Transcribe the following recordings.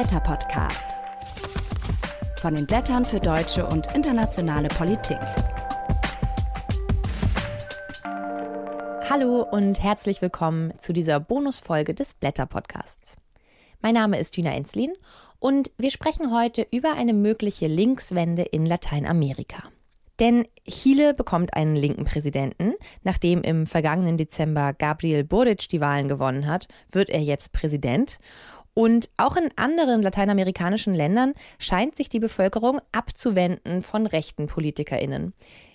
Blätter-Podcast. Von den Blättern für deutsche und internationale Politik. Hallo und herzlich willkommen zu dieser Bonusfolge des Blätter-Podcasts. Mein Name ist Gina Enslin und wir sprechen heute über eine mögliche Linkswende in Lateinamerika. Denn Chile bekommt einen linken Präsidenten. Nachdem im vergangenen Dezember Gabriel Boric die Wahlen gewonnen hat, wird er jetzt Präsident. Und auch in anderen lateinamerikanischen Ländern scheint sich die Bevölkerung abzuwenden von rechten PolitikerInnen.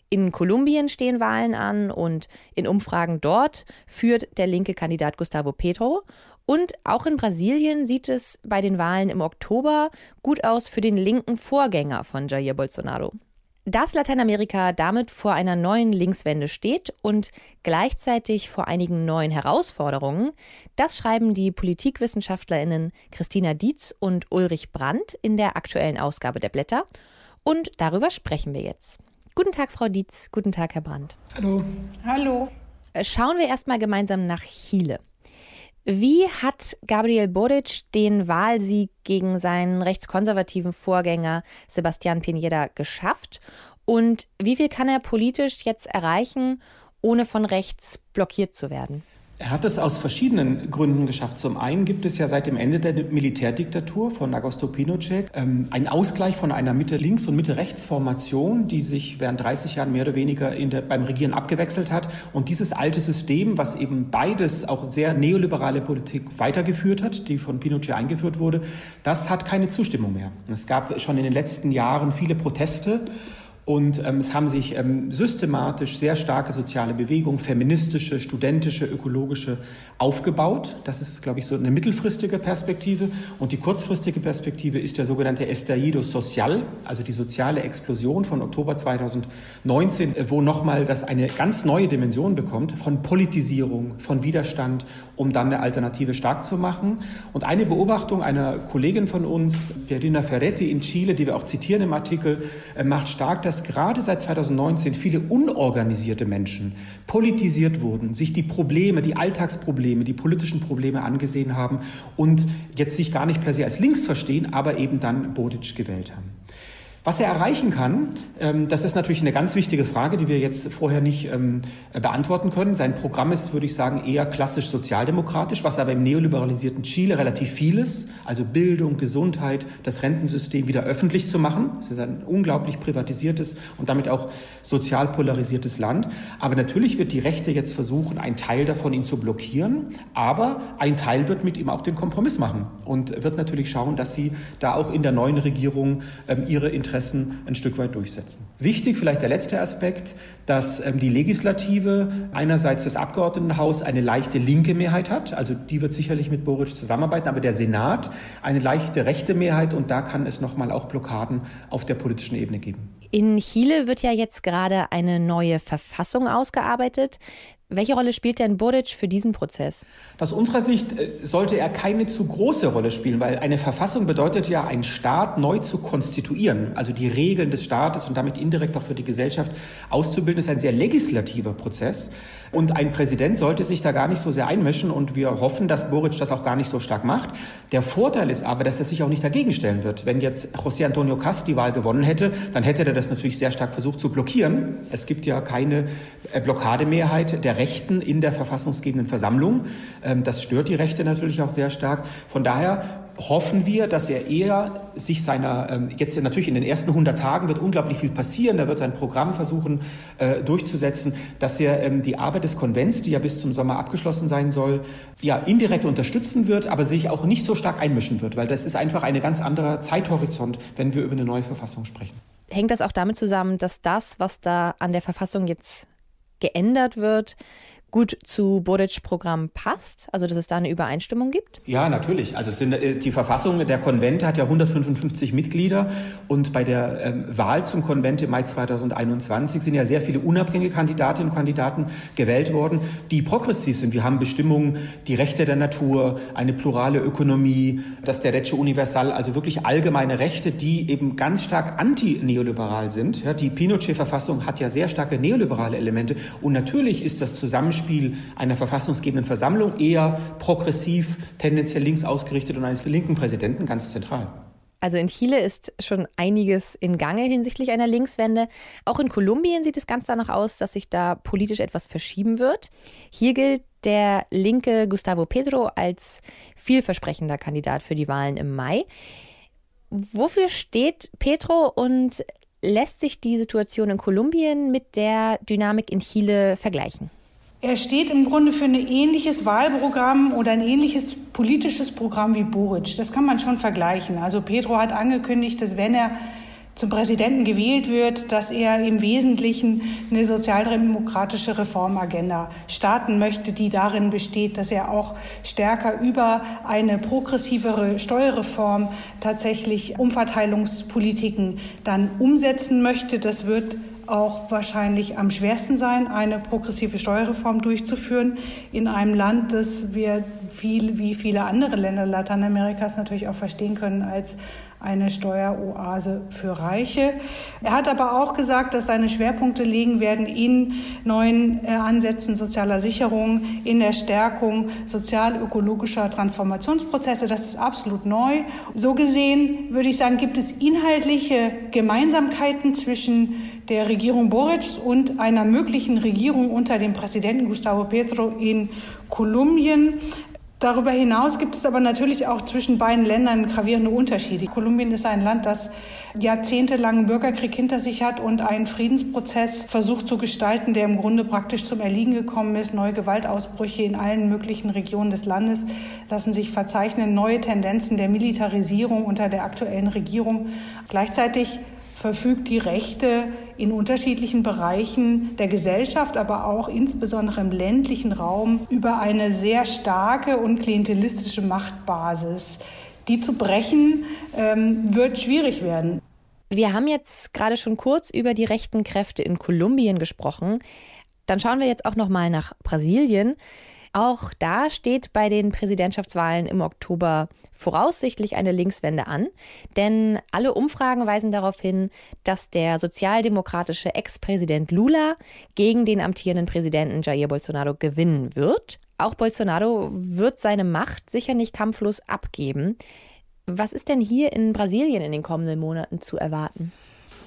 In Kolumbien stehen Wahlen an und in Umfragen dort führt der linke Kandidat Gustavo Petro. Und auch in Brasilien sieht es bei den Wahlen im Oktober gut aus für den linken Vorgänger von Jair Bolsonaro. Dass Lateinamerika damit vor einer neuen Linkswende steht und gleichzeitig vor einigen neuen Herausforderungen, das schreiben die Politikwissenschaftlerinnen Christina Dietz und Ulrich Brandt in der aktuellen Ausgabe der Blätter. Und darüber sprechen wir jetzt. Guten Tag, Frau Dietz. Guten Tag, Herr Brandt. Hallo. Hallo. Äh, schauen wir erstmal gemeinsam nach Chile. Wie hat Gabriel Boric den Wahlsieg gegen seinen rechtskonservativen Vorgänger Sebastián Piñera geschafft? Und wie viel kann er politisch jetzt erreichen, ohne von rechts blockiert zu werden? Er hat es aus verschiedenen Gründen geschafft. Zum einen gibt es ja seit dem Ende der Militärdiktatur von Augusto Pinochet ähm, einen Ausgleich von einer Mitte-Links- und Mitte-Rechts-Formation, die sich während 30 Jahren mehr oder weniger der, beim Regieren abgewechselt hat. Und dieses alte System, was eben beides auch sehr neoliberale Politik weitergeführt hat, die von Pinochet eingeführt wurde, das hat keine Zustimmung mehr. Es gab schon in den letzten Jahren viele Proteste. Und ähm, es haben sich ähm, systematisch sehr starke soziale Bewegungen, feministische, studentische, ökologische aufgebaut. Das ist, glaube ich, so eine mittelfristige Perspektive. Und die kurzfristige Perspektive ist der sogenannte Estallido Social, also die soziale Explosion von Oktober 2019, äh, wo nochmal das eine ganz neue Dimension bekommt von Politisierung, von Widerstand, um dann eine Alternative stark zu machen. Und eine Beobachtung einer Kollegin von uns, Pierina Ferretti in Chile, die wir auch zitieren im Artikel, äh, macht stark, dass dass gerade seit 2019 viele unorganisierte Menschen politisiert wurden, sich die Probleme, die Alltagsprobleme, die politischen Probleme angesehen haben und jetzt sich gar nicht per se als links verstehen, aber eben dann Bodic gewählt haben. Was er erreichen kann, ähm, das ist natürlich eine ganz wichtige Frage, die wir jetzt vorher nicht ähm, beantworten können. Sein Programm ist, würde ich sagen, eher klassisch sozialdemokratisch, was aber im neoliberalisierten Chile relativ viel ist, also Bildung, Gesundheit, das Rentensystem wieder öffentlich zu machen. Es ist ein unglaublich privatisiertes und damit auch sozial polarisiertes Land. Aber natürlich wird die Rechte jetzt versuchen, einen Teil davon ihn zu blockieren, aber ein Teil wird mit ihm auch den Kompromiss machen und wird natürlich schauen, dass sie da auch in der neuen Regierung ähm, ihre Interessen Interessen ein Stück weit durchsetzen. Wichtig vielleicht der letzte Aspekt, dass ähm, die Legislative einerseits das Abgeordnetenhaus eine leichte linke Mehrheit hat, also die wird sicherlich mit Boric zusammenarbeiten, aber der Senat eine leichte rechte Mehrheit und da kann es nochmal auch Blockaden auf der politischen Ebene geben. In Chile wird ja jetzt gerade eine neue Verfassung ausgearbeitet. Welche Rolle spielt denn Boric für diesen Prozess? Aus unserer Sicht äh, sollte er keine zu große Rolle spielen, weil eine Verfassung bedeutet ja, einen Staat neu zu konstituieren, also die Regeln des Staates und damit indirekt auch für die Gesellschaft auszubilden, ist ein sehr legislativer Prozess. Und ein Präsident sollte sich da gar nicht so sehr einmischen und wir hoffen, dass Boric das auch gar nicht so stark macht. Der Vorteil ist aber, dass er sich auch nicht dagegen stellen wird. Wenn jetzt José Antonio Cast die Wahl gewonnen hätte, dann hätte er das natürlich sehr stark versucht zu blockieren. Es gibt ja keine äh, Blockademehrheit der Rechten in der verfassungsgebenden Versammlung. Ähm, das stört die Rechte natürlich auch sehr stark. Von daher hoffen wir, dass er eher sich seiner, ähm, jetzt natürlich in den ersten 100 Tagen wird unglaublich viel passieren, er wird ein Programm versuchen äh, durchzusetzen, dass er ähm, die Arbeit des Konvents, die ja bis zum Sommer abgeschlossen sein soll, ja indirekt unterstützen wird, aber sich auch nicht so stark einmischen wird, weil das ist einfach ein ganz anderer Zeithorizont, wenn wir über eine neue Verfassung sprechen. Hängt das auch damit zusammen, dass das, was da an der Verfassung jetzt geändert wird, gut zu Boric-Programm passt? Also, dass es da eine Übereinstimmung gibt? Ja, natürlich. Also, sind, äh, die Verfassung, der Konvent hat ja 155 Mitglieder und bei der ähm, Wahl zum Konvent im Mai 2021 sind ja sehr viele unabhängige Kandidatinnen und Kandidaten gewählt worden, die progressiv sind. Wir haben Bestimmungen, die Rechte der Natur, eine plurale Ökonomie, das Derecho Universal, also wirklich allgemeine Rechte, die eben ganz stark anti-neoliberal sind. Ja, die Pinochet-Verfassung hat ja sehr starke neoliberale Elemente und natürlich ist das Zusammenspiel Zusammenspiel einer verfassungsgebenden Versammlung eher progressiv, tendenziell links ausgerichtet und eines linken Präsidenten ganz zentral. Also in Chile ist schon einiges in Gange hinsichtlich einer Linkswende. Auch in Kolumbien sieht es ganz danach aus, dass sich da politisch etwas verschieben wird. Hier gilt der linke Gustavo Pedro als vielversprechender Kandidat für die Wahlen im Mai. Wofür steht Petro und lässt sich die Situation in Kolumbien mit der Dynamik in Chile vergleichen? Er steht im Grunde für ein ähnliches Wahlprogramm oder ein ähnliches politisches Programm wie Boric. Das kann man schon vergleichen. Also Pedro hat angekündigt, dass wenn er zum Präsidenten gewählt wird, dass er im Wesentlichen eine sozialdemokratische Reformagenda starten möchte, die darin besteht, dass er auch stärker über eine progressivere Steuerreform tatsächlich Umverteilungspolitiken dann umsetzen möchte. Das wird auch wahrscheinlich am schwersten sein, eine progressive Steuerreform durchzuführen in einem Land, das wir viel, wie viele andere Länder Lateinamerikas natürlich auch verstehen können als eine Steueroase für Reiche. Er hat aber auch gesagt, dass seine Schwerpunkte liegen werden in neuen äh, Ansätzen sozialer Sicherung, in der Stärkung sozial-ökologischer Transformationsprozesse. Das ist absolut neu. So gesehen würde ich sagen, gibt es inhaltliche Gemeinsamkeiten zwischen der Regierung Boric und einer möglichen Regierung unter dem Präsidenten Gustavo Petro in Kolumbien. Darüber hinaus gibt es aber natürlich auch zwischen beiden Ländern gravierende Unterschiede. Kolumbien ist ein Land, das jahrzehntelangen Bürgerkrieg hinter sich hat und einen Friedensprozess versucht zu gestalten, der im Grunde praktisch zum Erliegen gekommen ist. Neue Gewaltausbrüche in allen möglichen Regionen des Landes lassen sich verzeichnen, neue Tendenzen der Militarisierung unter der aktuellen Regierung. Gleichzeitig verfügt die Rechte in unterschiedlichen Bereichen der Gesellschaft, aber auch insbesondere im ländlichen Raum über eine sehr starke und klientelistische Machtbasis. Die zu brechen ähm, wird schwierig werden. Wir haben jetzt gerade schon kurz über die rechten Kräfte in Kolumbien gesprochen. Dann schauen wir jetzt auch noch mal nach Brasilien. Auch da steht bei den Präsidentschaftswahlen im Oktober voraussichtlich eine Linkswende an, denn alle Umfragen weisen darauf hin, dass der sozialdemokratische Ex-Präsident Lula gegen den amtierenden Präsidenten Jair Bolsonaro gewinnen wird. Auch Bolsonaro wird seine Macht sicher nicht kampflos abgeben. Was ist denn hier in Brasilien in den kommenden Monaten zu erwarten?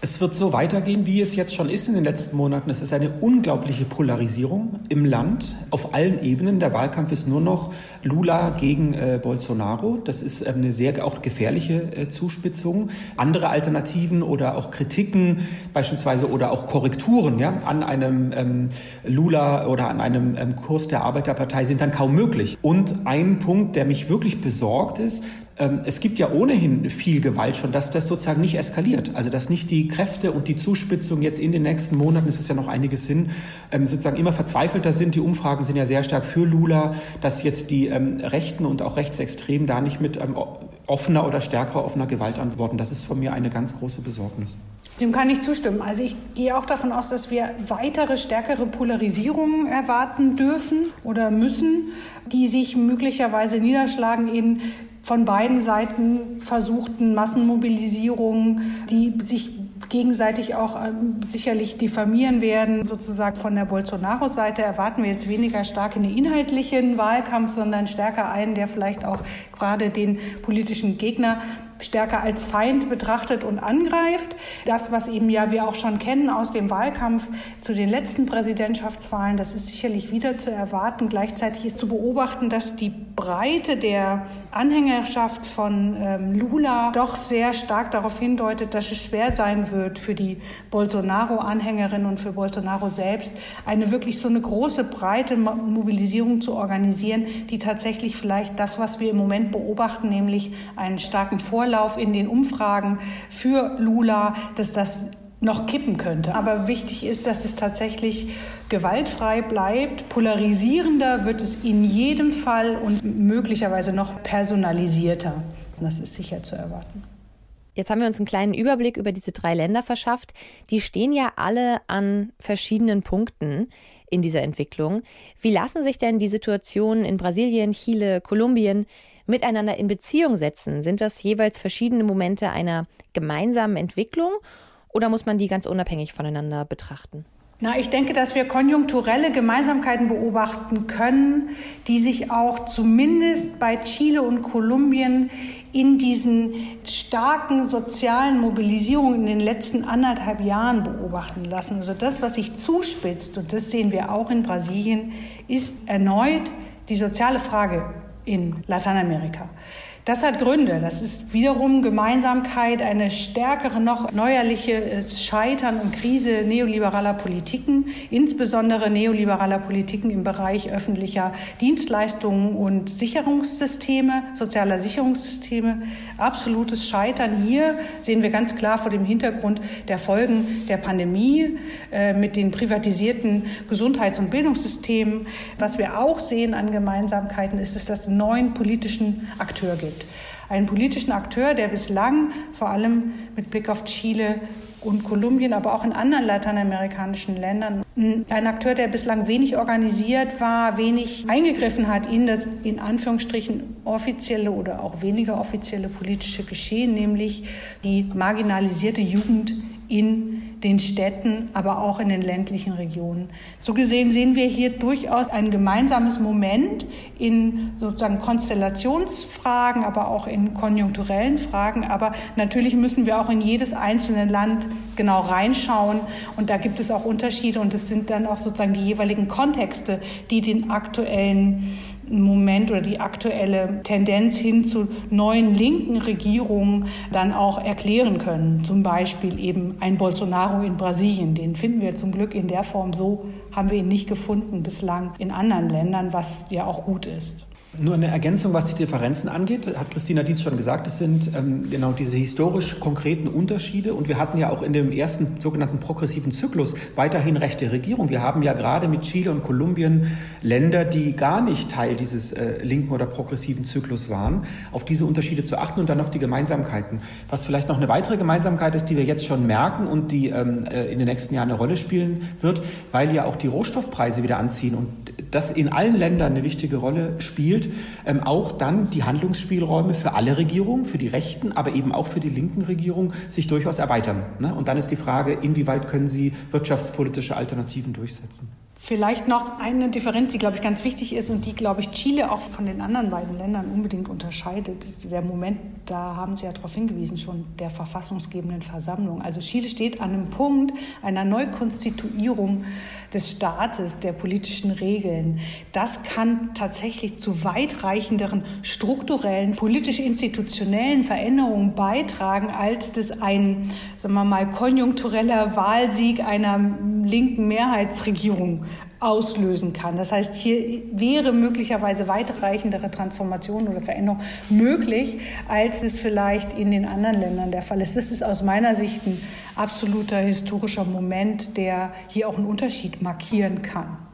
Es wird so weitergehen, wie es jetzt schon ist in den letzten Monaten. Es ist eine unglaubliche Polarisierung im Land auf allen Ebenen. Der Wahlkampf ist nur noch Lula gegen äh, Bolsonaro. Das ist äh, eine sehr auch gefährliche äh, Zuspitzung. Andere Alternativen oder auch Kritiken beispielsweise oder auch Korrekturen ja, an einem ähm, Lula oder an einem ähm, Kurs der Arbeiterpartei sind dann kaum möglich. Und ein Punkt, der mich wirklich besorgt ist, ähm, es gibt ja ohnehin viel Gewalt schon, dass das sozusagen nicht eskaliert. Also dass nicht die Kräfte und die Zuspitzung jetzt in den nächsten Monaten, es ist ja noch einiges hin, ähm, sozusagen immer verzweifelter sind. Die Umfragen sind ja sehr stark für Lula, dass jetzt die ähm, Rechten und auch Rechtsextremen da nicht mit offener oder stärkerer offener Gewalt antworten. Das ist von mir eine ganz große Besorgnis. Dem kann ich zustimmen. Also ich gehe auch davon aus, dass wir weitere stärkere Polarisierungen erwarten dürfen oder müssen, die sich möglicherweise niederschlagen in von beiden Seiten versuchten Massenmobilisierungen, die sich gegenseitig auch ähm, sicherlich diffamieren werden. Sozusagen von der Bolsonaro-Seite erwarten wir jetzt weniger stark in den inhaltlichen Wahlkampf, sondern stärker einen, der vielleicht auch gerade den politischen Gegner stärker als Feind betrachtet und angreift. Das, was eben ja wir auch schon kennen aus dem Wahlkampf zu den letzten Präsidentschaftswahlen, das ist sicherlich wieder zu erwarten. Gleichzeitig ist zu beobachten, dass die Breite der Anhängerschaft von ähm, Lula doch sehr stark darauf hindeutet, dass es schwer sein wird für die Bolsonaro-Anhängerinnen und für Bolsonaro selbst, eine wirklich so eine große, breite Mobilisierung zu organisieren, die tatsächlich vielleicht das, was wir im Moment beobachten, nämlich einen starken Vorlauf Vorlauf in den Umfragen für Lula, dass das noch kippen könnte. Aber wichtig ist, dass es tatsächlich gewaltfrei bleibt. Polarisierender wird es in jedem Fall und möglicherweise noch personalisierter. Das ist sicher zu erwarten. Jetzt haben wir uns einen kleinen Überblick über diese drei Länder verschafft. Die stehen ja alle an verschiedenen Punkten in dieser Entwicklung. Wie lassen sich denn die Situationen in Brasilien, Chile, Kolumbien miteinander in Beziehung setzen? Sind das jeweils verschiedene Momente einer gemeinsamen Entwicklung oder muss man die ganz unabhängig voneinander betrachten? Na, ich denke, dass wir konjunkturelle Gemeinsamkeiten beobachten können, die sich auch zumindest bei Chile und Kolumbien in diesen starken sozialen Mobilisierungen in den letzten anderthalb Jahren beobachten lassen. Also das, was sich zuspitzt, und das sehen wir auch in Brasilien, ist erneut die soziale Frage in Lateinamerika. Das hat Gründe. Das ist wiederum Gemeinsamkeit, eine stärkere, noch neuerliche Scheitern und Krise neoliberaler Politiken, insbesondere neoliberaler Politiken im Bereich öffentlicher Dienstleistungen und Sicherungssysteme, sozialer Sicherungssysteme. Absolutes Scheitern. Hier sehen wir ganz klar vor dem Hintergrund der Folgen der Pandemie äh, mit den privatisierten Gesundheits- und Bildungssystemen. Was wir auch sehen an Gemeinsamkeiten ist, dass es neuen politischen Akteur gibt gibt. Einen politischen Akteur, der bislang vor allem mit Blick auf Chile und Kolumbien, aber auch in anderen lateinamerikanischen Ländern, ein Akteur, der bislang wenig organisiert war, wenig eingegriffen hat in das in Anführungsstrichen offizielle oder auch weniger offizielle politische Geschehen, nämlich die marginalisierte Jugend in den Städten, aber auch in den ländlichen Regionen. So gesehen sehen wir hier durchaus ein gemeinsames Moment in sozusagen Konstellationsfragen, aber auch in konjunkturellen Fragen. Aber natürlich müssen wir auch in jedes einzelne Land genau reinschauen. Und da gibt es auch Unterschiede und es sind dann auch sozusagen die jeweiligen Kontexte, die den aktuellen Moment oder die aktuelle Tendenz hin zu neuen linken Regierungen dann auch erklären können. Zum Beispiel eben ein Bolsonaro in Brasilien. Den finden wir zum Glück in der Form so, haben wir ihn nicht gefunden bislang in anderen Ländern, was ja auch gut ist. Nur eine Ergänzung, was die Differenzen angeht, hat Christina Dietz schon gesagt, es sind ähm, genau diese historisch konkreten Unterschiede. Und wir hatten ja auch in dem ersten sogenannten progressiven Zyklus weiterhin rechte Regierung. Wir haben ja gerade mit Chile und Kolumbien Länder, die gar nicht Teil dieses äh, linken oder progressiven Zyklus waren, auf diese Unterschiede zu achten und dann auf die Gemeinsamkeiten. Was vielleicht noch eine weitere Gemeinsamkeit ist, die wir jetzt schon merken und die ähm, äh, in den nächsten Jahren eine Rolle spielen wird, weil ja auch die Rohstoffpreise wieder anziehen und das in allen Ländern eine wichtige Rolle spielt ähm, auch dann die Handlungsspielräume für alle Regierungen, für die rechten, aber eben auch für die linken Regierungen sich durchaus erweitern. Ne? Und dann ist die Frage, inwieweit können sie wirtschaftspolitische Alternativen durchsetzen. Vielleicht noch eine Differenz, die, glaube ich, ganz wichtig ist und die, glaube ich, Chile auch von den anderen beiden Ländern unbedingt unterscheidet, ist der Moment, da haben Sie ja darauf hingewiesen, schon der verfassungsgebenden Versammlung. Also Chile steht an einem Punkt einer Neukonstituierung des Staates, der politischen Regeln. Das kann tatsächlich zu weitreichenderen strukturellen, politisch-institutionellen Veränderungen beitragen, als das ein, sagen wir mal, konjunktureller Wahlsieg einer linken Mehrheitsregierung auslösen kann. Das heißt, hier wäre möglicherweise weitreichendere Transformation oder Veränderung möglich, als es vielleicht in den anderen Ländern der Fall ist. Das ist aus meiner Sicht ein absoluter historischer Moment, der hier auch einen Unterschied markieren kann.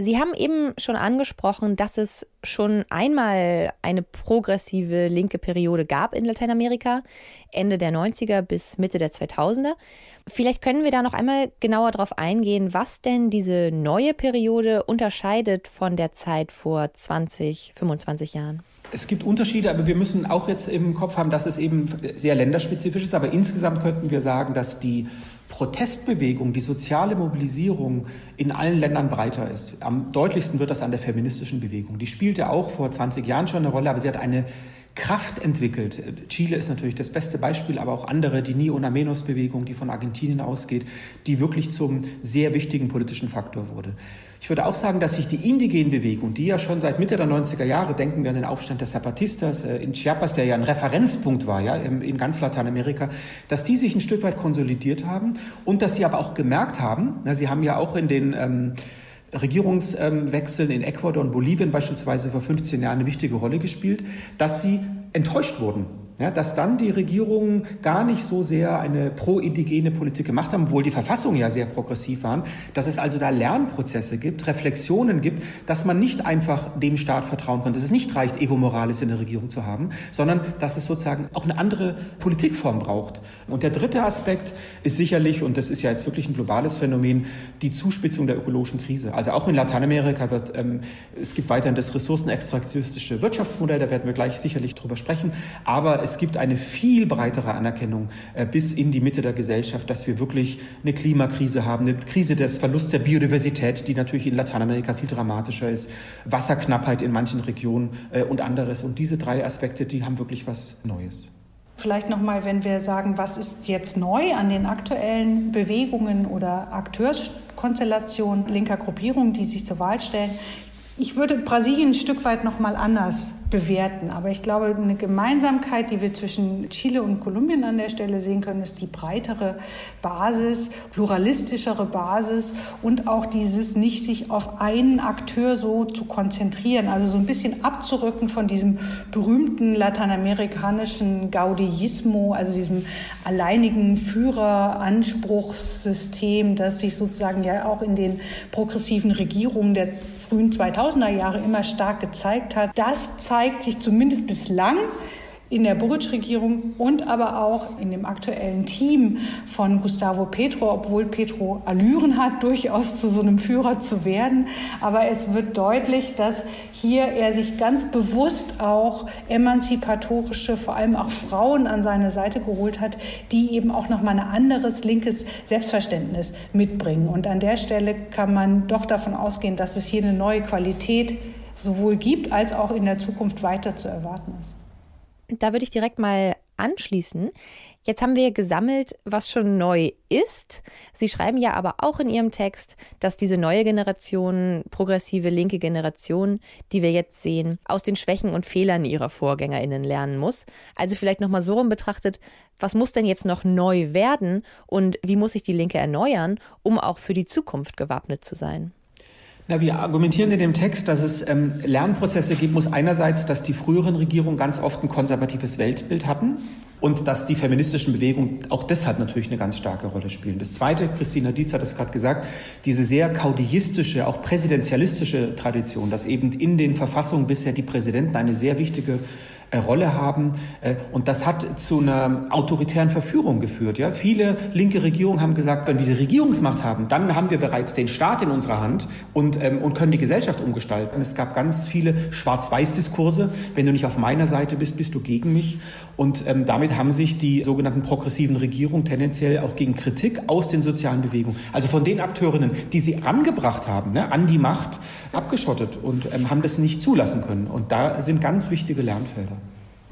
Sie haben eben schon angesprochen, dass es schon einmal eine progressive linke Periode gab in Lateinamerika, Ende der 90er bis Mitte der 2000er. Vielleicht können wir da noch einmal genauer darauf eingehen, was denn diese neue Periode unterscheidet von der Zeit vor 20, 25 Jahren. Es gibt Unterschiede, aber wir müssen auch jetzt im Kopf haben, dass es eben sehr länderspezifisch ist. Aber insgesamt könnten wir sagen, dass die Protestbewegung, die soziale Mobilisierung in allen Ländern breiter ist. Am deutlichsten wird das an der feministischen Bewegung. Die spielte auch vor 20 Jahren schon eine Rolle, aber sie hat eine Kraft entwickelt. Chile ist natürlich das beste Beispiel, aber auch andere, die Ni Una Menos Bewegung, die von Argentinien ausgeht, die wirklich zum sehr wichtigen politischen Faktor wurde. Ich würde auch sagen, dass sich die indigenen Bewegung, die ja schon seit Mitte der 90er Jahre, denken wir an den Aufstand der Zapatistas äh, in Chiapas, der ja ein Referenzpunkt war ja, in ganz Lateinamerika, dass die sich ein Stück weit konsolidiert haben und dass sie aber auch gemerkt haben, na, sie haben ja auch in den ähm, Regierungswechseln in Ecuador und Bolivien beispielsweise vor 15 Jahren eine wichtige Rolle gespielt, dass sie enttäuscht wurden ja, dass dann die Regierungen gar nicht so sehr eine pro-indigene Politik gemacht haben, obwohl die Verfassungen ja sehr progressiv waren, dass es also da Lernprozesse gibt, Reflexionen gibt, dass man nicht einfach dem Staat vertrauen kann, dass es nicht reicht, Evo Morales in der Regierung zu haben, sondern dass es sozusagen auch eine andere Politikform braucht. Und der dritte Aspekt ist sicherlich, und das ist ja jetzt wirklich ein globales Phänomen, die Zuspitzung der ökologischen Krise. Also auch in Lateinamerika wird, ähm, es gibt weiterhin das ressourcenextraktivistische Wirtschaftsmodell, da werden wir gleich sicherlich drüber sprechen, aber es gibt eine viel breitere Anerkennung äh, bis in die Mitte der Gesellschaft, dass wir wirklich eine Klimakrise haben, eine Krise des Verlusts der Biodiversität, die natürlich in Lateinamerika viel dramatischer ist, Wasserknappheit in manchen Regionen äh, und anderes. Und diese drei Aspekte, die haben wirklich was Neues. Vielleicht nochmal, wenn wir sagen, was ist jetzt neu an den aktuellen Bewegungen oder Akteurskonstellationen linker Gruppierungen, die sich zur Wahl stellen. Ich würde Brasilien ein Stück weit noch mal anders bewerten, aber ich glaube, eine Gemeinsamkeit, die wir zwischen Chile und Kolumbien an der Stelle sehen können, ist die breitere Basis, pluralistischere Basis und auch dieses nicht sich auf einen Akteur so zu konzentrieren, also so ein bisschen abzurücken von diesem berühmten lateinamerikanischen Gaudillismo, also diesem alleinigen Führeranspruchssystem, das sich sozusagen ja auch in den progressiven Regierungen der frühen 2000er Jahre immer stark gezeigt hat. Das zeigt sich zumindest bislang in der Buric-Regierung und aber auch in dem aktuellen Team von Gustavo Petro, obwohl Petro Allüren hat, durchaus zu so einem Führer zu werden. Aber es wird deutlich, dass hier er sich ganz bewusst auch emanzipatorische, vor allem auch Frauen an seine Seite geholt hat, die eben auch nochmal ein anderes linkes Selbstverständnis mitbringen. Und an der Stelle kann man doch davon ausgehen, dass es hier eine neue Qualität sowohl gibt, als auch in der Zukunft weiter zu erwarten ist. Da würde ich direkt mal anschließen. Jetzt haben wir gesammelt, was schon neu ist. Sie schreiben ja aber auch in Ihrem Text, dass diese neue Generation, progressive linke Generation, die wir jetzt sehen, aus den Schwächen und Fehlern ihrer Vorgängerinnen lernen muss. Also vielleicht nochmal so rum betrachtet, was muss denn jetzt noch neu werden und wie muss sich die Linke erneuern, um auch für die Zukunft gewappnet zu sein? Na, wir argumentieren in dem Text, dass es ähm, Lernprozesse geben muss. Einerseits, dass die früheren Regierungen ganz oft ein konservatives Weltbild hatten und dass die feministischen Bewegungen auch deshalb natürlich eine ganz starke Rolle spielen. Das Zweite, Christina Dietz hat es gerade gesagt, diese sehr kaudillistische, auch präsidentialistische Tradition, dass eben in den Verfassungen bisher die Präsidenten eine sehr wichtige Rolle haben. Äh, und das hat zu einer autoritären Verführung geführt. Ja? Viele linke Regierungen haben gesagt, wenn wir die Regierungsmacht haben, dann haben wir bereits den Staat in unserer Hand und, ähm, und können die Gesellschaft umgestalten. Es gab ganz viele Schwarz-Weiß-Diskurse. Wenn du nicht auf meiner Seite bist, bist du gegen mich. Und ähm, damit haben sich die sogenannten progressiven Regierungen tendenziell auch gegen Kritik aus den sozialen Bewegungen, also von den Akteurinnen, die sie angebracht haben, ne, an die Macht, abgeschottet und ähm, haben das nicht zulassen können. Und da sind ganz wichtige Lernfelder.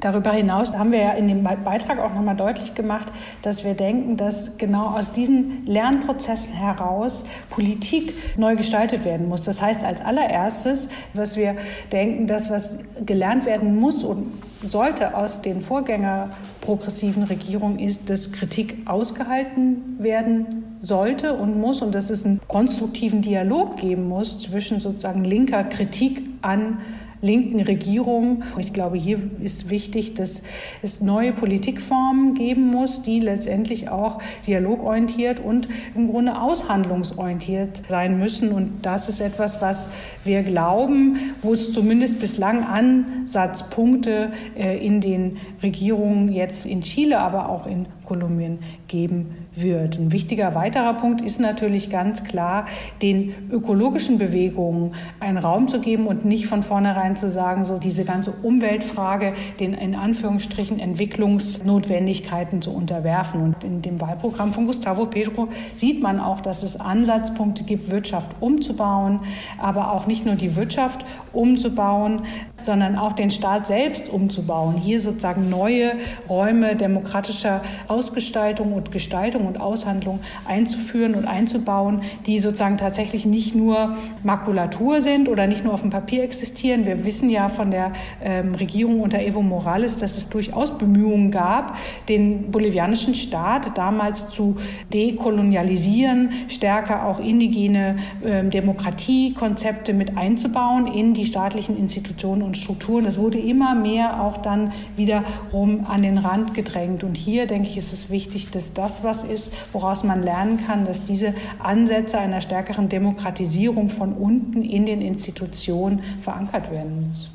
Darüber hinaus haben wir ja in dem Beitrag auch nochmal deutlich gemacht, dass wir denken, dass genau aus diesen Lernprozessen heraus Politik neu gestaltet werden muss. Das heißt als allererstes, was wir denken, dass was gelernt werden muss und sollte aus den Vorgänger progressiven Regierungen ist, dass Kritik ausgehalten werden sollte und muss und dass es einen konstruktiven Dialog geben muss zwischen sozusagen linker Kritik an linken Regierungen. Ich glaube, hier ist wichtig, dass es neue Politikformen geben muss, die letztendlich auch dialogorientiert und im Grunde aushandlungsorientiert sein müssen. Und das ist etwas, was wir glauben, wo es zumindest bislang Ansatzpunkte äh, in den Regierungen jetzt in Chile, aber auch in Kolumbien geben wird. Ein wichtiger weiterer Punkt ist natürlich ganz klar, den ökologischen Bewegungen einen Raum zu geben und nicht von vornherein zu sagen, so diese ganze Umweltfrage den in Anführungsstrichen Entwicklungsnotwendigkeiten zu unterwerfen. Und in dem Wahlprogramm von Gustavo Pedro sieht man auch, dass es Ansatzpunkte gibt, Wirtschaft umzubauen, aber auch nicht nur die Wirtschaft umzubauen, sondern auch den Staat selbst umzubauen. Hier sozusagen neue Räume demokratischer Ausgestaltung und Gestaltung und Aushandlung einzuführen und einzubauen, die sozusagen tatsächlich nicht nur Makulatur sind oder nicht nur auf dem Papier existieren. Wir wissen ja von der ähm, Regierung unter Evo Morales, dass es durchaus Bemühungen gab, den bolivianischen Staat damals zu dekolonialisieren, stärker auch indigene ähm, Demokratiekonzepte mit einzubauen in die staatlichen Institutionen und Strukturen. Das wurde immer mehr auch dann wiederum an den Rand gedrängt. Und hier, denke ich, ist es wichtig, dass das was ist, ist, woraus man lernen kann, dass diese Ansätze einer stärkeren Demokratisierung von unten in den Institutionen verankert werden muss.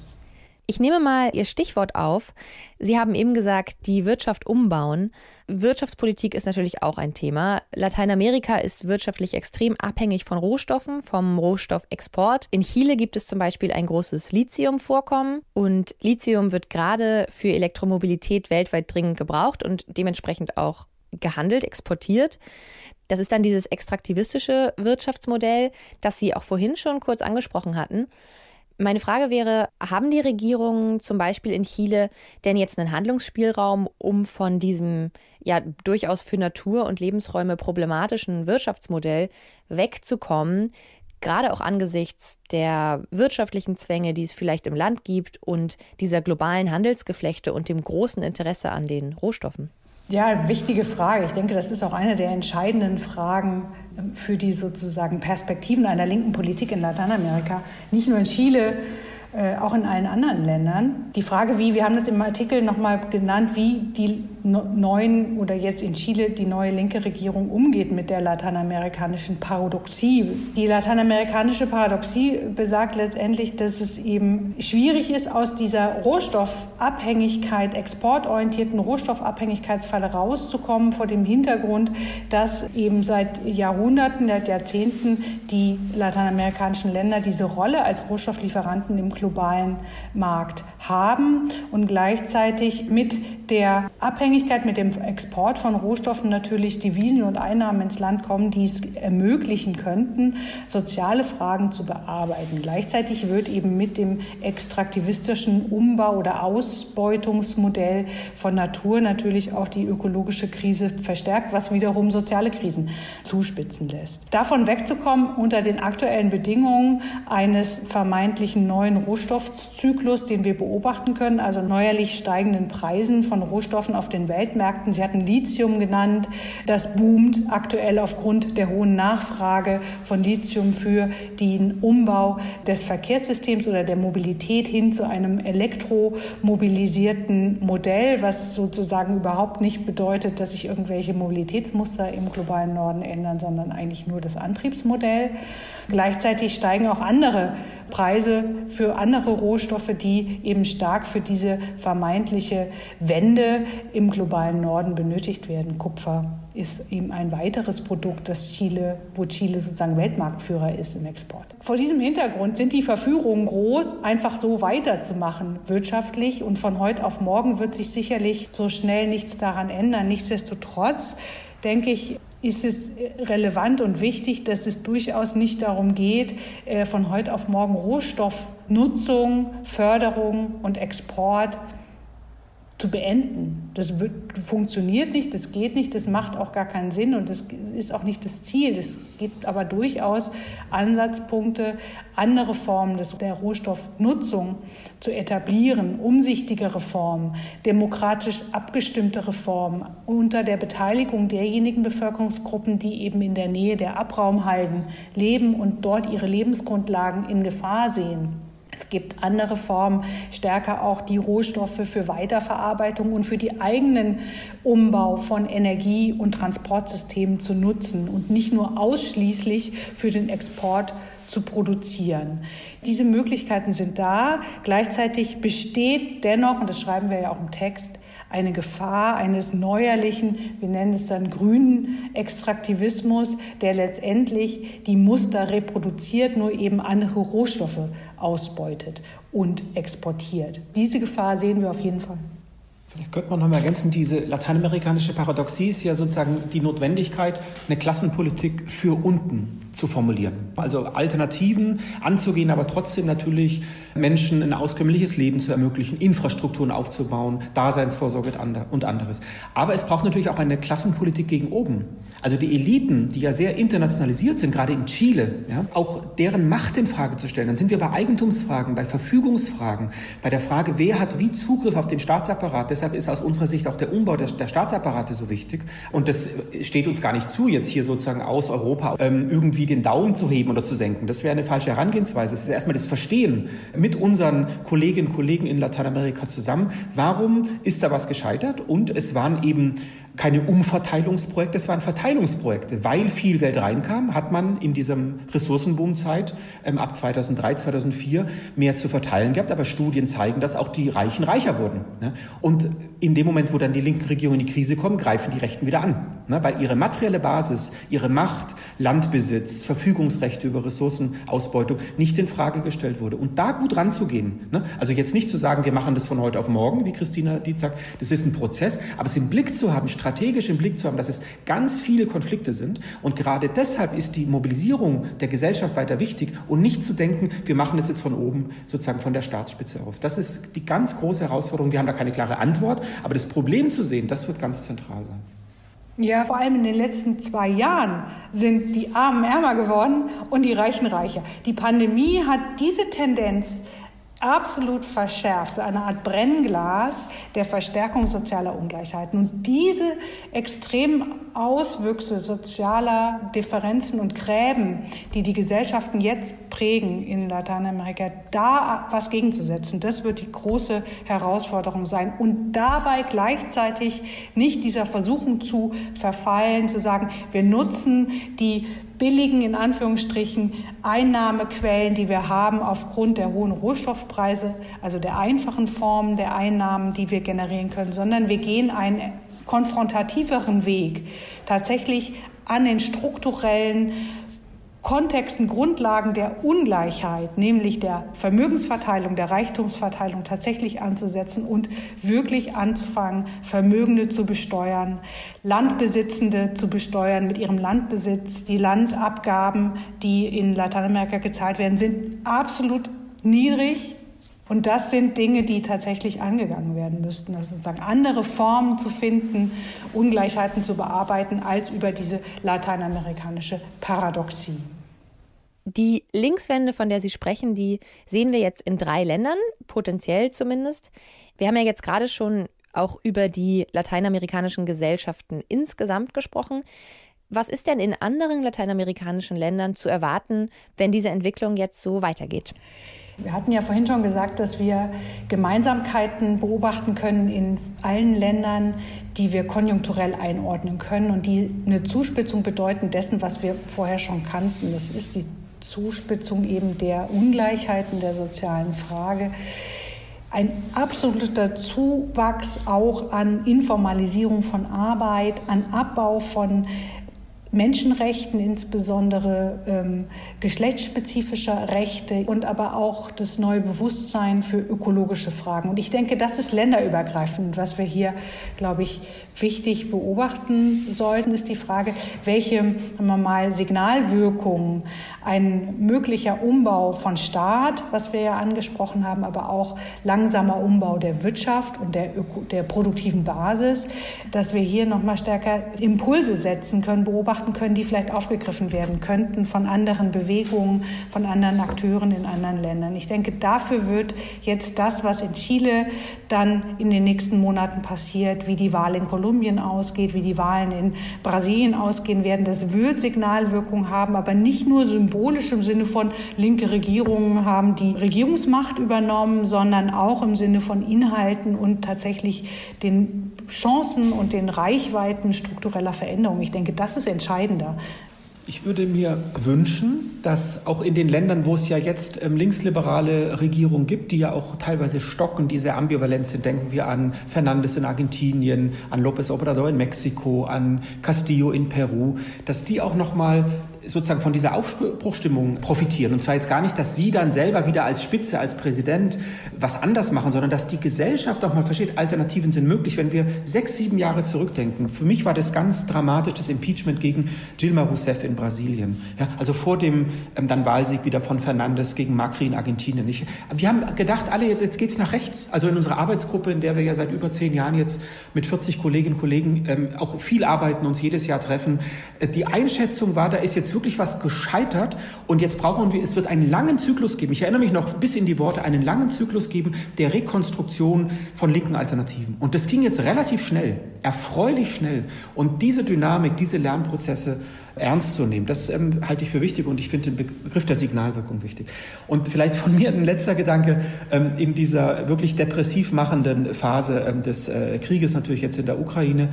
Ich nehme mal Ihr Stichwort auf. Sie haben eben gesagt, die Wirtschaft umbauen. Wirtschaftspolitik ist natürlich auch ein Thema. Lateinamerika ist wirtschaftlich extrem abhängig von Rohstoffen, vom Rohstoffexport. In Chile gibt es zum Beispiel ein großes Lithiumvorkommen und Lithium wird gerade für Elektromobilität weltweit dringend gebraucht und dementsprechend auch gehandelt, exportiert. Das ist dann dieses extraktivistische Wirtschaftsmodell, das Sie auch vorhin schon kurz angesprochen hatten. Meine Frage wäre, haben die Regierungen zum Beispiel in Chile denn jetzt einen Handlungsspielraum, um von diesem ja durchaus für Natur und Lebensräume problematischen Wirtschaftsmodell wegzukommen, gerade auch angesichts der wirtschaftlichen Zwänge, die es vielleicht im Land gibt und dieser globalen Handelsgeflechte und dem großen Interesse an den Rohstoffen? Ja, wichtige Frage. Ich denke, das ist auch eine der entscheidenden Fragen ähm, für die sozusagen Perspektiven einer linken Politik in Lateinamerika. Nicht nur in Chile, äh, auch in allen anderen Ländern. Die Frage, wie, wir haben das im Artikel nochmal genannt, wie die neuen oder jetzt in Chile die neue linke Regierung umgeht mit der lateinamerikanischen Paradoxie. Die lateinamerikanische Paradoxie besagt letztendlich, dass es eben schwierig ist, aus dieser Rohstoffabhängigkeit, exportorientierten Rohstoffabhängigkeitsfalle rauszukommen vor dem Hintergrund, dass eben seit Jahrhunderten, seit Jahrzehnten die lateinamerikanischen Länder diese Rolle als Rohstofflieferanten im globalen Markt haben und gleichzeitig mit der Abhängigkeit, mit dem Export von Rohstoffen natürlich Devisen und Einnahmen ins Land kommen, die es ermöglichen könnten, soziale Fragen zu bearbeiten. Gleichzeitig wird eben mit dem extraktivistischen Umbau oder Ausbeutungsmodell von Natur natürlich auch die ökologische Krise verstärkt, was wiederum soziale Krisen zuspitzen lässt. Davon wegzukommen unter den aktuellen Bedingungen eines vermeintlichen neuen Rohstoffzyklus, den wir beobachten können, also neuerlich steigenden Preisen von Rohstoffen auf den Weltmärkten. Sie hatten Lithium genannt. Das boomt aktuell aufgrund der hohen Nachfrage von Lithium für den Umbau des Verkehrssystems oder der Mobilität hin zu einem elektromobilisierten Modell, was sozusagen überhaupt nicht bedeutet, dass sich irgendwelche Mobilitätsmuster im globalen Norden ändern, sondern eigentlich nur das Antriebsmodell. Gleichzeitig steigen auch andere Preise für andere Rohstoffe, die eben stark für diese vermeintliche Wende im globalen Norden benötigt werden. Kupfer ist eben ein weiteres Produkt, das Chile, wo Chile sozusagen Weltmarktführer ist im Export. Vor diesem Hintergrund sind die Verführungen groß, einfach so weiterzumachen wirtschaftlich. Und von heute auf morgen wird sich sicherlich so schnell nichts daran ändern. Nichtsdestotrotz denke ich, ist es relevant und wichtig, dass es durchaus nicht darum geht, äh, von heute auf morgen Rohstoffnutzung, Förderung und Export zu beenden. Das wird, funktioniert nicht, das geht nicht, das macht auch gar keinen Sinn und das ist auch nicht das Ziel. Es gibt aber durchaus Ansatzpunkte, andere Formen des, der Rohstoffnutzung zu etablieren, umsichtige Reformen, demokratisch abgestimmte Reformen unter der Beteiligung derjenigen Bevölkerungsgruppen, die eben in der Nähe der Abraumhalden leben und dort ihre Lebensgrundlagen in Gefahr sehen. Es gibt andere Formen, stärker auch die Rohstoffe für Weiterverarbeitung und für die eigenen Umbau von Energie- und Transportsystemen zu nutzen und nicht nur ausschließlich für den Export zu produzieren. Diese Möglichkeiten sind da. Gleichzeitig besteht dennoch, und das schreiben wir ja auch im Text, eine Gefahr eines neuerlichen, wir nennen es dann grünen Extraktivismus, der letztendlich die Muster reproduziert, nur eben andere Rohstoffe ausbeutet und exportiert. Diese Gefahr sehen wir auf jeden Fall. Vielleicht könnte man noch mal ergänzen, diese lateinamerikanische Paradoxie ist ja sozusagen die Notwendigkeit, eine Klassenpolitik für unten zu formulieren. Also Alternativen anzugehen, aber trotzdem natürlich Menschen ein auskömmliches Leben zu ermöglichen, Infrastrukturen aufzubauen, Daseinsvorsorge und anderes. Aber es braucht natürlich auch eine Klassenpolitik gegen oben. Also die Eliten, die ja sehr internationalisiert sind, gerade in Chile, ja, auch deren Macht in Frage zu stellen. Dann sind wir bei Eigentumsfragen, bei Verfügungsfragen, bei der Frage, wer hat wie Zugriff auf den Staatsapparat. Deshalb ist aus unserer Sicht auch der Umbau der, der Staatsapparate so wichtig. Und das steht uns gar nicht zu, jetzt hier sozusagen aus Europa ähm, irgendwie den Daumen zu heben oder zu senken. Das wäre eine falsche Herangehensweise. Es ist erstmal das Verstehen mit unseren Kolleginnen und Kollegen in Lateinamerika zusammen. Warum ist da was gescheitert? Und es waren eben keine Umverteilungsprojekte, es waren Verteilungsprojekte. Weil viel Geld reinkam, hat man in diesem Ressourcenboomzeit ähm, ab 2003, 2004 mehr zu verteilen gehabt. Aber Studien zeigen, dass auch die Reichen reicher wurden. Ne? Und in dem Moment, wo dann die linken Regierungen in die Krise kommen, greifen die Rechten wieder an. Ne? Weil ihre materielle Basis, ihre Macht, Landbesitz, Verfügungsrechte über Ressourcenausbeutung nicht in Frage gestellt wurde. Und da gut ranzugehen, ne? also jetzt nicht zu sagen, wir machen das von heute auf morgen, wie Christina Dietz sagt, das ist ein Prozess, aber es im Blick zu haben, strategisch im Blick zu haben, dass es ganz viele Konflikte sind. Und gerade deshalb ist die Mobilisierung der Gesellschaft weiter wichtig und nicht zu denken, wir machen das jetzt von oben, sozusagen von der Staatsspitze aus. Das ist die ganz große Herausforderung. Wir haben da keine klare Antwort, aber das Problem zu sehen, das wird ganz zentral sein. Ja, vor allem in den letzten zwei Jahren sind die Armen ärmer geworden und die Reichen reicher. Die Pandemie hat diese Tendenz absolut verschärft, eine Art Brennglas der Verstärkung sozialer Ungleichheiten. Und diese extremen Auswüchse sozialer Differenzen und Gräben, die die Gesellschaften jetzt prägen in Lateinamerika, da was gegenzusetzen, das wird die große Herausforderung sein. Und dabei gleichzeitig nicht dieser Versuchung zu verfallen, zu sagen, wir nutzen die billigen, in Anführungsstrichen, Einnahmequellen, die wir haben aufgrund der hohen Rohstoffpreise, also der einfachen Formen der Einnahmen, die wir generieren können, sondern wir gehen einen konfrontativeren Weg, tatsächlich an den strukturellen Kontexten, Grundlagen der Ungleichheit, nämlich der Vermögensverteilung, der Reichtumsverteilung tatsächlich anzusetzen und wirklich anzufangen, Vermögende zu besteuern, Landbesitzende zu besteuern mit ihrem Landbesitz. Die Landabgaben, die in Lateinamerika gezahlt werden, sind absolut niedrig. Und das sind Dinge, die tatsächlich angegangen werden müssten. Also sozusagen andere Formen zu finden, Ungleichheiten zu bearbeiten, als über diese lateinamerikanische Paradoxie. Die Linkswende, von der Sie sprechen, die sehen wir jetzt in drei Ländern, potenziell zumindest. Wir haben ja jetzt gerade schon auch über die lateinamerikanischen Gesellschaften insgesamt gesprochen. Was ist denn in anderen lateinamerikanischen Ländern zu erwarten, wenn diese Entwicklung jetzt so weitergeht? Wir hatten ja vorhin schon gesagt, dass wir Gemeinsamkeiten beobachten können in allen Ländern, die wir konjunkturell einordnen können und die eine Zuspitzung bedeuten dessen, was wir vorher schon kannten. Das ist die Zuspitzung eben der Ungleichheiten der sozialen Frage. Ein absoluter Zuwachs auch an Informalisierung von Arbeit, an Abbau von Menschenrechten, insbesondere ähm, geschlechtsspezifischer Rechte und aber auch das neue Bewusstsein für ökologische Fragen. Und ich denke, das ist länderübergreifend. Was wir hier, glaube ich, wichtig beobachten sollten, ist die Frage, welche mal, Signalwirkungen ein möglicher Umbau von Staat, was wir ja angesprochen haben, aber auch langsamer Umbau der Wirtschaft und der, Öko der produktiven Basis, dass wir hier noch mal stärker Impulse setzen können, beobachten können, die vielleicht aufgegriffen werden könnten von anderen Bewegungen, von anderen Akteuren in anderen Ländern. Ich denke, dafür wird jetzt das, was in Chile dann in den nächsten Monaten passiert, wie die Wahl in Kolumbien ausgeht, wie die Wahlen in Brasilien ausgehen werden, das wird Signalwirkung haben, aber nicht nur symbolisch im Sinne von linke Regierungen haben die Regierungsmacht übernommen, sondern auch im Sinne von Inhalten und tatsächlich den Chancen und den Reichweiten struktureller Veränderungen. Ich denke, das ist entscheidender. Ich würde mir wünschen, dass auch in den Ländern, wo es ja jetzt ähm, linksliberale Regierungen gibt, die ja auch teilweise stocken, die sehr ambivalent sind, denken wir an Fernandes in Argentinien, an López Obrador in Mexiko, an Castillo in Peru, dass die auch noch mal sozusagen von dieser Aufbruchstimmung profitieren. Und zwar jetzt gar nicht, dass Sie dann selber wieder als Spitze, als Präsident was anders machen, sondern dass die Gesellschaft auch mal versteht, Alternativen sind möglich. Wenn wir sechs, sieben Jahre zurückdenken, für mich war das ganz dramatisch, das Impeachment gegen Dilma Rousseff in Brasilien. Ja, also vor dem ähm, dann Wahlsieg wieder von Fernandes gegen Macri in Argentinien. Ich, wir haben gedacht, alle, jetzt geht's nach rechts. Also in unserer Arbeitsgruppe, in der wir ja seit über zehn Jahren jetzt mit 40 Kolleginnen und Kollegen ähm, auch viel arbeiten, uns jedes Jahr treffen. Äh, die Einschätzung war, da ist jetzt wirklich was gescheitert und jetzt brauchen wir, es wird einen langen Zyklus geben. Ich erinnere mich noch bis in die Worte, einen langen Zyklus geben der Rekonstruktion von linken Alternativen. Und das ging jetzt relativ schnell, erfreulich schnell. Und diese Dynamik, diese Lernprozesse ernst zu nehmen, das ähm, halte ich für wichtig und ich finde den Begriff der Signalwirkung wichtig. Und vielleicht von mir ein letzter Gedanke ähm, in dieser wirklich depressiv machenden Phase ähm, des äh, Krieges natürlich jetzt in der Ukraine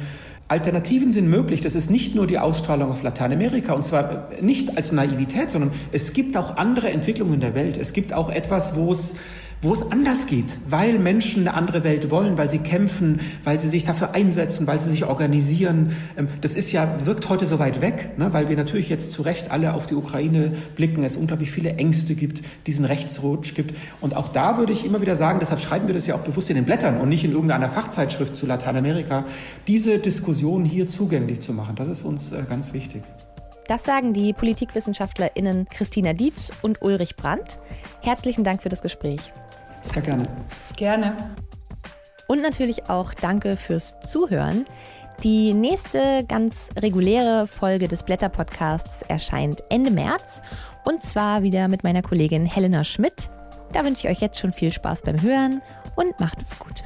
Alternativen sind möglich. Das ist nicht nur die Ausstrahlung auf Lateinamerika und zwar nicht als Naivität, sondern es gibt auch andere Entwicklungen in der Welt. Es gibt auch etwas, wo es wo es anders geht, weil Menschen eine andere Welt wollen, weil sie kämpfen, weil sie sich dafür einsetzen, weil sie sich organisieren. Ähm, das ist ja, wirkt heute so weit weg, ne, weil wir natürlich jetzt zu Recht alle auf die Ukraine blicken, es unglaublich viele Ängste gibt, diesen Rechtsrutsch gibt. Und auch da würde ich immer wieder sagen, deshalb schreiben wir das ja auch bewusst in den Blättern und nicht in irgendeiner Fachzeitschrift zu Lateinamerika, diese Diskussion hier zugänglich zu machen. Das ist uns äh, ganz wichtig. Das sagen die PolitikwissenschaftlerInnen Christina Dietz und Ulrich Brandt. Herzlichen Dank für das Gespräch. Sehr gerne. Gerne. Und natürlich auch danke fürs Zuhören. Die nächste ganz reguläre Folge des Blätter Podcasts erscheint Ende März und zwar wieder mit meiner Kollegin Helena Schmidt. Da wünsche ich euch jetzt schon viel Spaß beim Hören und macht es gut.